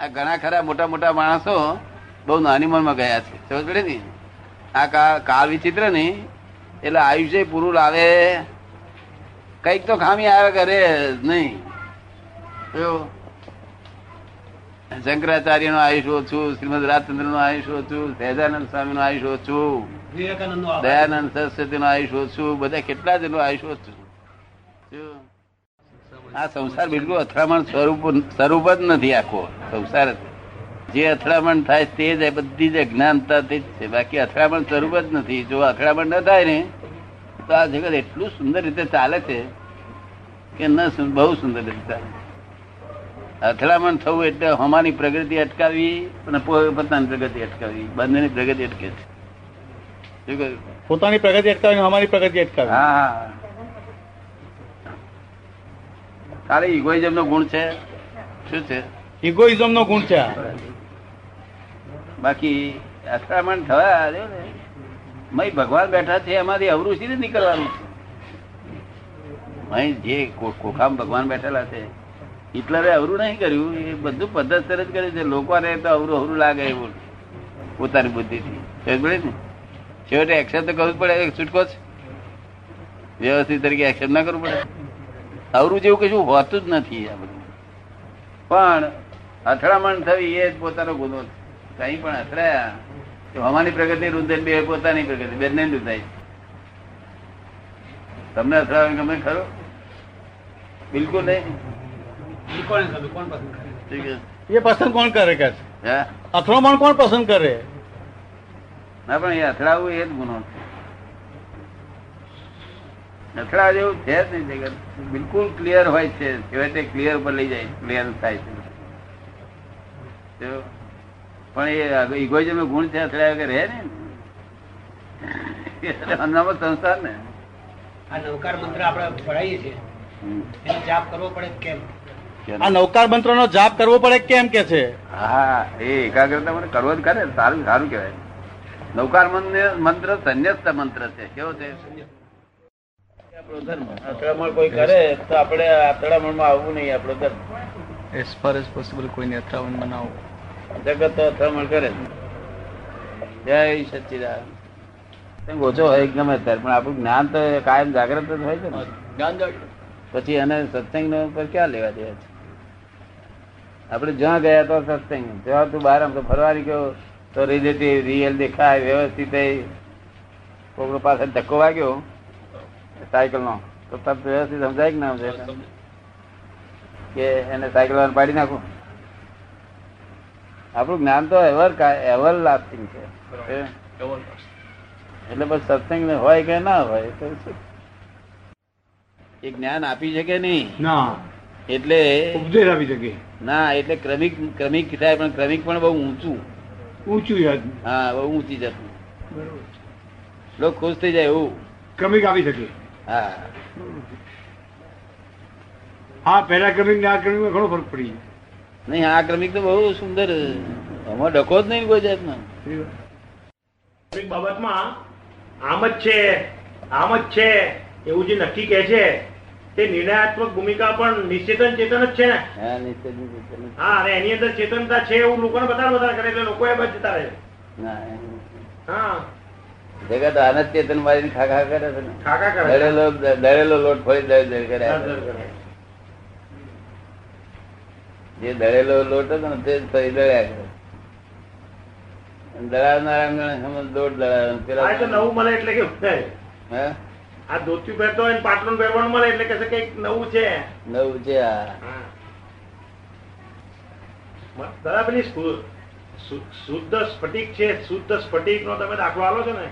આ ઘણા ખરા મોટા મોટા માણસો બહુ નાની મનમાં ગયા છે. સમજ પડે ને? આ કાળ વિચિત્ર ને? એટલે આયુષ્ય પૂરું લાવે. કંઈક તો ખામી આવે કરે જ નહીં? શંકરાચાર્યનું આયુષ્ય ઓછું શ્રીમદ રાજચંદ્રનું આયુષ્ય ઓછું સહેજાનંદ સ્વામી નું આયુષ્ય ઓછું દયાનંદ સરસ્વતી નું આયુષ્ય ઓછું બધા કેટલા જણનું આયુષ્ય ઓછું. શું? આ સંસાર બિલકુલ અથડામણ સ્વરૂપ સ્વરૂપ જ નથી આખો. સંસાર જ. અથડામણ થાય તે જ આ બધી જ અજ્ઞાનતા તે જ છે. બાકી અથડામણ સ્વરૂપ જ નથી. જો અથડામણ ન થાય ને તો આ જગત એટલું સુંદર રીતે ચાલે છે કે ન બહુ સુંદર રીતે ચાલે. અથડામણ થવું એટલે હમારી પ્રગતિ અટકાવી અને પોતાની પ્રગતિ અટકાવી બંનેની પ્રગતિ અટકે છે. પોતાની પ્રગતિ અટકાવી અમારી પ્રગતિ અટકાવી. હા. ખાલી ઇગોઇઝમ નો ગુણ છે? શું છે? ઇગોઇઝમ નો ગુણ છે બાકી અથડામણ થવા ને મય ભગવાન બેઠા છે એમાંથી અવરું સીધું નીકળવાનું છે. મય જે કોખામ ભગવાન બેઠેલા છે હિટલરે અવરું નહીં કર્યું એ બધું પદ્ધતસર જ કર્યું છે. લોકોને તો અવરું અવરું લાગે એવું પોતાની બુદ્ધિથી. પડી ને? છેવટે એક્શન તો કરવું જ પડે છૂટકો છે વ્યવસ્થિત તરીકે એક્શન ના કરવું પડે. અવરું જેવું કશું હોતું જ નથી આ બધું. પણ અથડામણ થવી એ જ પોતાનો ગુનો કઈ પણ અથડાયા તો અમારી પ્રગતિ રૂંધે બે પોતાની પ્રગતિ બંને રૂંધાય તમને અથડાવે ગમે ખરો? બિલકુલ નહીં? કોણ કોણ પસંદ કરે? ઠીક છે. એ પસંદ કોણ કરે કે હે. અથડામણ કોણ પસંદ કરે? ના પણ એ અથડાવવું એ જ ગુનો છે. અથડાવા જેવું છે જ નહીં જગત. બિલકુલ ક્લિયર હોય છે. તે ક્લિયર પર લઈ જાય ક્લિયર થાય છે. પણ એ ઇગોઇઝમ ગુણ છે અથડાય વગર રહે ને અનામત સંસ્થાન ને. આ નવકાર મંત્ર આપણે પઢાઈએ છીએ. એનો જાપ કરવો પડે કેમ? આ નવકાર મંત્ર નો જાપ કરવો પડે કેમ કે છે? હા એ એકાગ્રતા મને કરવો જ કરે સારું સારું કહેવાય. નૌકાર મંત્ર- મંત્ર સંન્યસ્ત મંત્ર છે. કેવો છે? અથડામણ કોઈ કરે તો આપણે અથડામણમાં આવવું નહીં આપણો ધર્મ. એઝ ફાર એઝ પોસિબલ કોઈને જગત તો અથડામણ કરે જય સચિદાન. ઓછો હોય ગમે ત્યારે. પણ આપણું જ્ઞાન તો કાયમ જાગ્રત જ હોય છે ને. પછી એને સત્સંગ પર ક્યાં લેવા દેવા છે? આપણે જ્યાં ગયા તો સત્સંગ. જ્યાં તું બહાર આમ તો ફરવાની ગયો તો રિલેટિવ રિયલ દેખાય વ્યવસ્થિત એ કોકનો પાસે ધક્કો વાગ્યો. સાયકલ નો. તો તરત વ્યવસ્થિત સમજાય કે ના સમજાય? કે એને સાયકલ પાડી નાખું? આપણું જ્ઞાન તો એવર એવર લાસ્ટિંગ છે. એટલે બસ સત્સંગ હોય કે ના હોય તો એ જ્ઞાન આપી શકે નહીં. ના. એટલે ઉપદેશ આપી શકે. ના એટલે ક્રમિક ક્રમિક થાય પણ ક્રમિક પણ બહુ ઊંચું. ઊંચું યાદ. હા બહુ ઊંચી જતું લોકો ખુશ થઈ જાય એવું. ક્રમિક આપી શકે. હા. હા પહેલા ક્રમિક ને આ ક્રમિક ઘણો ફરક પડી નહીં આ ક્રમિક તો બહુ સુંદર. અમારો ડકો જ નહીં કોઈ જાતનો. બાબતમાં આમ જ છે આમ જ છે એવું જે નક્કી કે છે તે નિર્ણયાત્મક ભૂમિકા પણ નિશ્ચેતન ચેતન જ છે ને? હા અને એની અંદર ચેતનતા છે એવું લોકોને બધા બધા કરે એટલે લોકો એ બસ જતા રહે. હા. જગત આનંદ ચેતન મારી ખા ખા કરે છે ને. દરેલો દરેલો દળેલો દળેલો લોટ ફરી દળ દળ કરે દર દર કરે. જે દળેલો લોટ હતો ને તે ફરી દળ્યા કરે. દળાવનારા સમજ દળાવે પેલા નવું મળે એટલે કે હે? આ ધોતિયું પહેરતો હોય પાટલું પહેરવાનું મળે એટલે કહેશે કંઈક નવું છે. નવું છે આ પેલી શુદ્ધ સ્ફટિક છે શુદ્ધ સ્ફટિક નો તમે દાખલો આલો છો ને.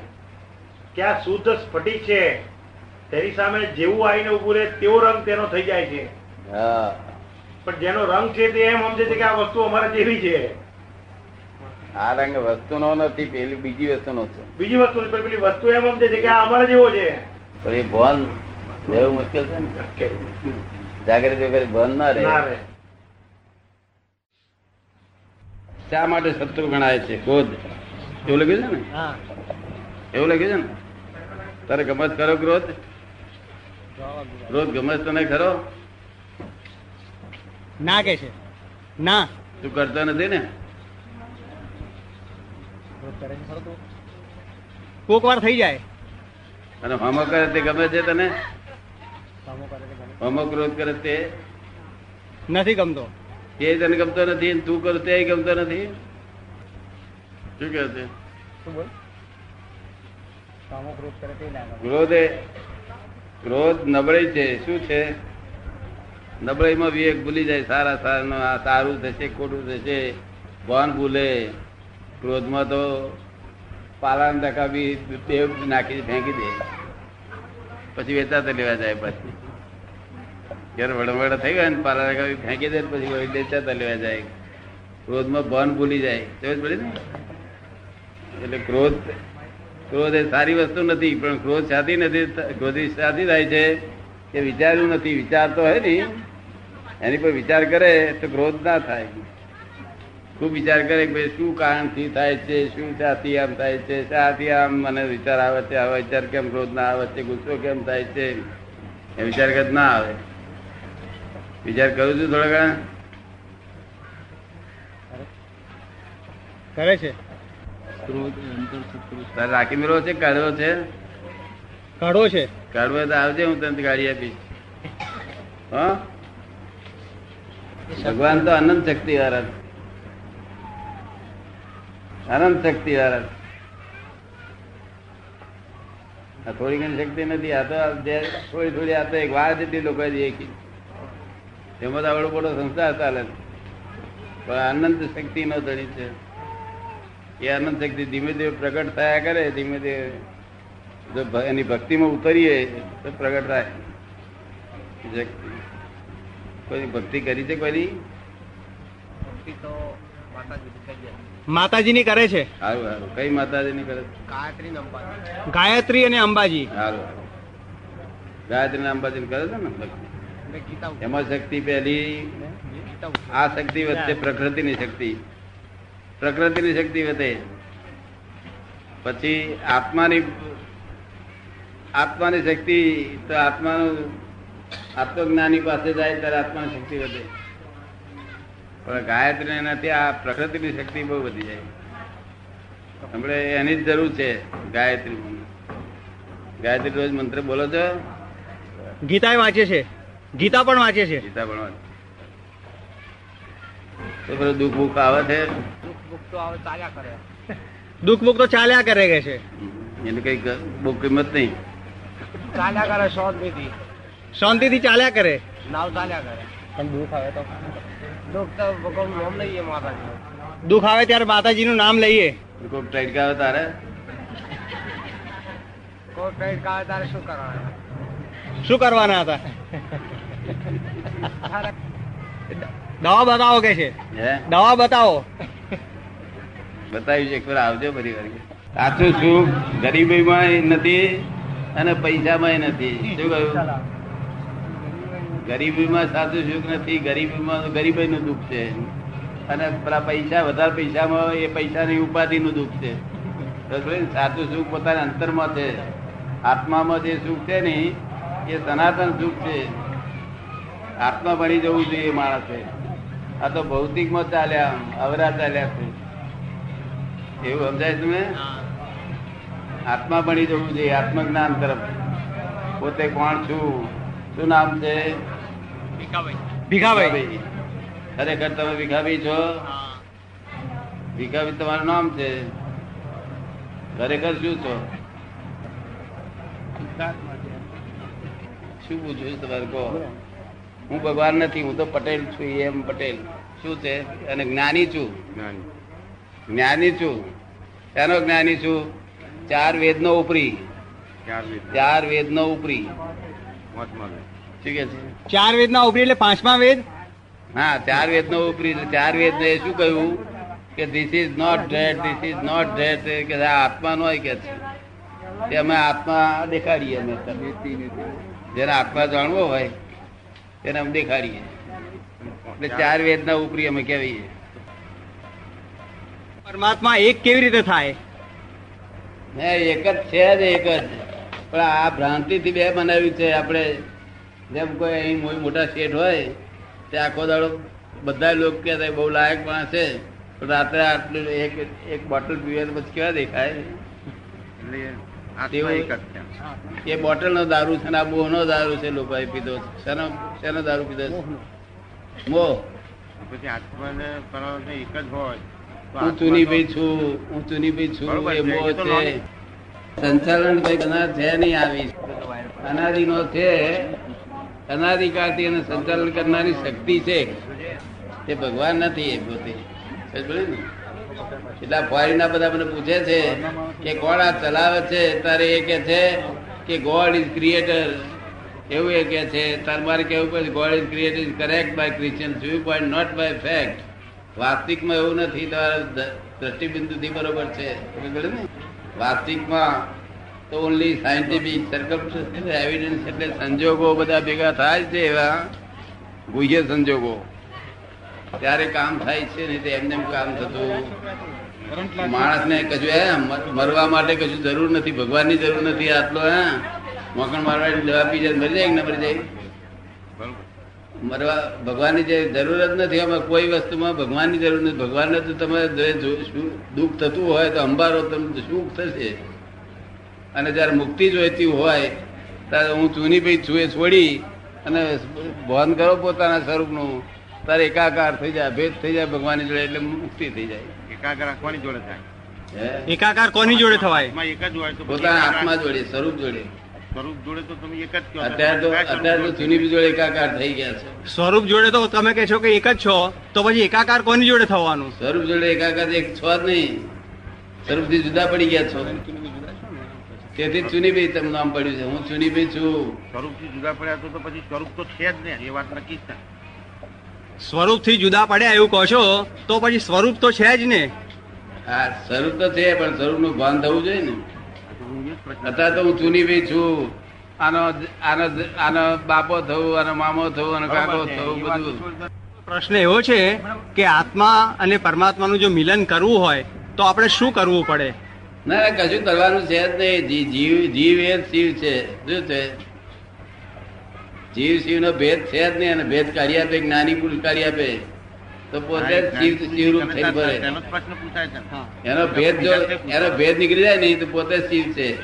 આ શુદ્ધ સ્ફટિક છે. તેની સામે જેવું આવીને ઉભું રહે તેવો રંગ તેનો થઈ જાય છે. પણ જેનો રંગ છે તે એમ સમજે છે કે આ વસ્તુ અમારે જેવી છે. આ રંગ વસ્તુનો નથી પેલી બીજી વસ્તુનો છે. બીજી વસ્તુ પેલી વસ્તુ એમ સમજે છે કે આ અમારે જેવો છે. પણ એ ભાન લેવું મુશ્કેલ છે ને? જાગૃતિ વગર ભાન ના રહે. ના શા માટે શત્રુ ગણાય છે? ક્રોધ એવું લખ્યું છે ને? એવું લખ્યું છે ને? તારે ગમત ખરો ક્રોધ? ક્રોધ ગમત તને ખરો? ના કે છે. ના. તું કરતો નથી ને? કોક વાર થઈ જાય. અને હોમો કરે તે ગમે છે તને? હોમો ક્રોધ કરે તે? નથી ગમતો. એ તને ગમતો નથી તું કરું તે ગમતો નથી? શું કહે છે? એ ક્રોધ નબળી છે, શું છે? નબળીમાં વિવેક ભૂલી જાય, સારા સારા આ સારું થશે, ખોટું થશે કોણ ભૂલે. ક્રોધમાં તો પાલાન ટકા બી બે નાખી ફેંકી દે. પછી વેચાતા લેવા જાય પછી. જયારે વડવડ થઈ ગયા ને પાલા ટકા બી ફેંકી દે પછી વેચાતા લેવા જાય. ક્રોધમાં ભાન ભૂલી જાય. સમજ પડી ને? એટલે ક્રોધ ક્રોધ એ સારી વસ્તુ નથી, પણ ક્રોધ સાથી નથી ક્રોધી સાથી થાય છે કે વિચાર્યું નથી વિચાર તો હે ને, એની પર વિચાર કરે તો ક્રોધ ના થાય. ખૂબ વિચાર કરે કે ભાઈ શું કારણથી થાય છે, શું શાથી આમ થાય છે શાથી આમ મને વિચાર આવે છે, આવા વિચાર કેમ ક્રોધ ના આવે છે, ગુસ્સો કેમ થાય છે? એ વિચાર કદ ના આવે. વિચાર કરું છું થોડા કરે છે. તારે રાખી મેળવો છે. કાઢવો છે કાઢવો છે. કાઢવો તો આવજે હું તને ગાડી આપીશ. હા? ભગવાન તો અનંત શક્તિ વાળા અનંત શક્તિ વાળા થોડી ઘણી શક્તિ નથી આ તો થોડી થોડી આ તો એક વાર જેટલી લોકો દેખી એમાં તો આવડો મોટો સંસાર ચાલે પણ અનંત શક્તિ નો ધણી છે. એ અનંત શક્તિ ધીમે ધીમે પ્રગટ થયા કરે ધીમે ધીમે જો એની ભક્તિમાં ઉતરીએ તો પ્રગટ થાય. કોઈ ભક્તિ કરી છે કોઈની માતાજીની કરે છે? સારું સારું કઈ માતાજીની કરે છે? ગાયત્રી અને અંબાજી. સારું સારું ગાયત્રી અને અંબાજી કરે છે ને ભક્તિ? એમાં શક્તિ પહેલી આ શક્તિ વચ્ચે પ્રકૃતિની શક્તિ. પ્રકૃતિની શક્તિ વધે પછી આત્માની આત્માની શક્તિ તો આત્માનું આત્મજ્ઞાની પાસે જાય ત્યારે આત્માની શક્તિ વધે. પણ ગાયત્રી એનાથી આ પ્રકૃતિની શક્તિ બહુ વધી જાય. આપણે એની જ જરૂર છે ગાયત્રી ગાયત્રી રોજ મંત્ર બોલો છો? ગીતા વાંચે છે. ગીતા પણ વાંચે છે. ગીતા તો પેલું દુઃખ બુખ આવે છે? દુઃખ તો ચાલ્યા કરે. કે છે? એને કઈ બહુ કિંમત નહીં. ચાલ્યા કરે શાંતિથી. શાંતિથી ચાલ્યા કરે? નાવ ચાલ્યા કરે. પણ દુઃખ આવે તો? દુઃખ તો ભગવાન નામ લઈએ માતાજી દુઃખ આવે ત્યારે માતાજીનું નામ લઈએ. કોઈ ટાઈટ આવે તારે? કોઈ ટાઈટ કાવે તારે શું કરવાના? શું કરવાના હતા? દવા બતાવો કે છે? દવા બતાવો. બતાવ્યું છે એક વાર આવજો બધી વાર. સાચું સુખ ગરીબીમાં નથી અને પૈસામાં નથી. શું કહ્યું? ગરીબીમાં સાચું સુખ નથી, ગરીબીમાં ગરીબાઈ નું દુઃખ છે. અને પૈસા, વધારે પૈસામાં એ પૈસાની ઉપાધિ નું દુઃખ છે. સાચું સુખ પોતાના અંતરમાં છે. આત્મામાં જે સુખ છે ને, એ સનાતન સુખ છે. આત્મા ભણી જવું જોઈએ માણસે. આ તો ભૌતિકમાં ચાલ્યા અવરા ચાલ્યા છે. એવું સમજાય તમે? આત્મા બની જવું જોઈએ આત્મજ્ઞાન તરફ. પોતે કોણ છું? શું નામ છે? ભીખાભાઈ. ખરેખર તમે ભીખાભી છો? ભીખાભી તમારું નામ છે? ખરેખર શું છો? શું પૂછ્યું તમારે? કહો. હું ભગવાન નથી હું તો પટેલ છું એમ પટેલ. શું છે? અને જ્ઞાની છું? જ્ઞાની. છું. એનો જ્ઞાની છું? ચાર વેદનો ઉપરી. ચાર વેદનો. ઉપરી. શું વેદ છે? ચાર વેદના ઉપરી એટલે પાંચમા વેદ? હા ચાર વેદનો ઉપરી. એટલે ચાર વેદ ને શું કહ્યું? કે this is not dead this is not dead કે આ આત્મા નો કે છે. તે અમે આત્મા દેખાડીએ અમે. જેને આત્મા જાણવો હોય તેને અમે દેખાડીએ. એટલે ચાર વેદના ઉપરી અમે કહેવીએ. પરમાત્મા એક કેવી રીતે થાય? હે એક જ છે જ એક જ. પણ આ ભ્રાંતિ થી બે બનાવ્યું છે. આપણે જેમ કોઈ અહીં મોટા શેઠ હોય તે આખો દાડો બધા લોકો કે બહુ લાયક માણસ છે. પણ રાત્રે આટલું એક એક બોટલ પીવે પછી કેવા દેખાય? એ બોટલ નો દારૂ છે ને આ મોહ નો દારૂ છે લોકો પીધો છે. શેનો શેનો દારૂ પીધો છે? મોહ. પછી આત્માને એક જ હોય. હું ચૂની ભાઈ છું હું ચૂની ભાઈ છું એ તો છે. સંચાલન ભાઈ છે નહીં આવી. અનાદિ નો છે. અનાદિકાળથી એને સંચાલન કરનારી શક્તિ છે. એ ભગવાન નથી એ પોતે. એટલા ફોરીના બધા મને પૂછે છે કે કોણ આ ચલાવે છે? તારે એ કે છે કે ગોડ ઇઝ ક્રિએટર એવું એ કે છે. તાર મારે કેવું પડે God is creator is correct by Christian view point not by fact વાસ્તવિકમાં એવું નથી, તમારા દ્રષ્ટિબિંદુથી બરોબર છે. ને? વાસ્તવિકમાં તો ઓનલી સાયન્ટિફિક સર્કમ એવિડન્સ એટલે સંજોગો બધા ભેગા થાય છે એવા ગુહ્ય સંજોગો. ત્યારે કામ થાય છે, નહીં તો એમને એમ કામ થતું. માણસને કશું, હે મરવા માટે કશું જરૂર નથી, ભગવાનની જરૂર નથી, આટલો, હે. મોકણ મારવાની દવા પી જાય મરી જાય ને મરી જાય. મરવા ભગવાનની જે જરૂર જ નથી આમાં કોઈ વસ્તુમાં ભગવાનની જરૂર નથી. ભગવાનને તો તમે દુઃખ થતું હોય તો અંબારો તમને સુખ થશે. અને જ્યારે મુક્તિ જોઈતી હોય ત્યારે હું ચૂની ભાઈ છું એ છોડી અને ભાન કરો પોતાના સ્વરૂપનું. તારે એકાકાર થઈ જાય ભેદ થઈ જાય ભગવાનની જોડે એટલે મુક્તિ થઈ જાય. એકાકાર રાખવાની જોડે થાય? એકાકાર કોની જોડે થવાય? આત્મા એક જ હોય પોતાના આત્મા જોડે સ્વરૂપ જોડે. સ્વરૂપ જોડે તો તમે એક જ કહો અત્યારે તો અત્યારે તો જોડે? ચૂની જોડે એકાકાર થઈ ગયા છે. સ્વરૂપ જોડે તો તમે કહે છો કે એક જ છો તો પછી એકાકાર કોની જોડે થવાનું? સ્વરૂપ જોડે એકાકાર એક છો જ નહીં. સ્વરૂપથી જુદા પડી ગયા છો. તેથી ચુનીભાઈ તમને નામ પડ્યું છે. હું ચુનીભાઈ છું. સ્વરૂપથી જુદા પડ્યા તો તો પછી સ્વરૂપ તો છે જ ને એ વાત નક્કી જ થાય સ્વરૂપથી જુદા પડ્યા એવું કહો છો તો પછી સ્વરૂપ તો છે જ ને. હા સ્વરૂપ તો છે પણ સ્વરૂપનું ભાન થવું જોઈએ ને. આ તો હું ચૂની ભાઈ અત્યારે છું. આનો આનો આનો બાપો થવું આનો મામો થવું આનો કાકો થવું બધું. પ્રશ્ન એવો છે કે આત્મા અને પરમાત્માનું જો મિલન કરવું હોય તો આપણે શું કરવું પડે? ના ના કશું કરવાનું છે જ નહીં. જીવ જીવ એ શિવ છે. શું છે? જીવ શિવ નો ભેદ છે જ નહીં અને ભેદ કાઢી આપે જ્ઞાની પુરુષ કાઢી આપે. તો પોતે શિવરૂપ થઈને છે. ને. એનો ભેદ જો એનો ભેદ નીકળી જાય નહીં તો પોતે શિવ છે.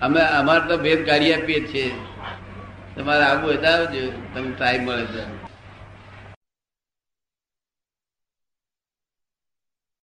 અમે અમારે તો ભેદ કાઢી આપીએ છીએ. તમારે આવું હોય તો આવજો. તમને ટાઈમ મળે તો.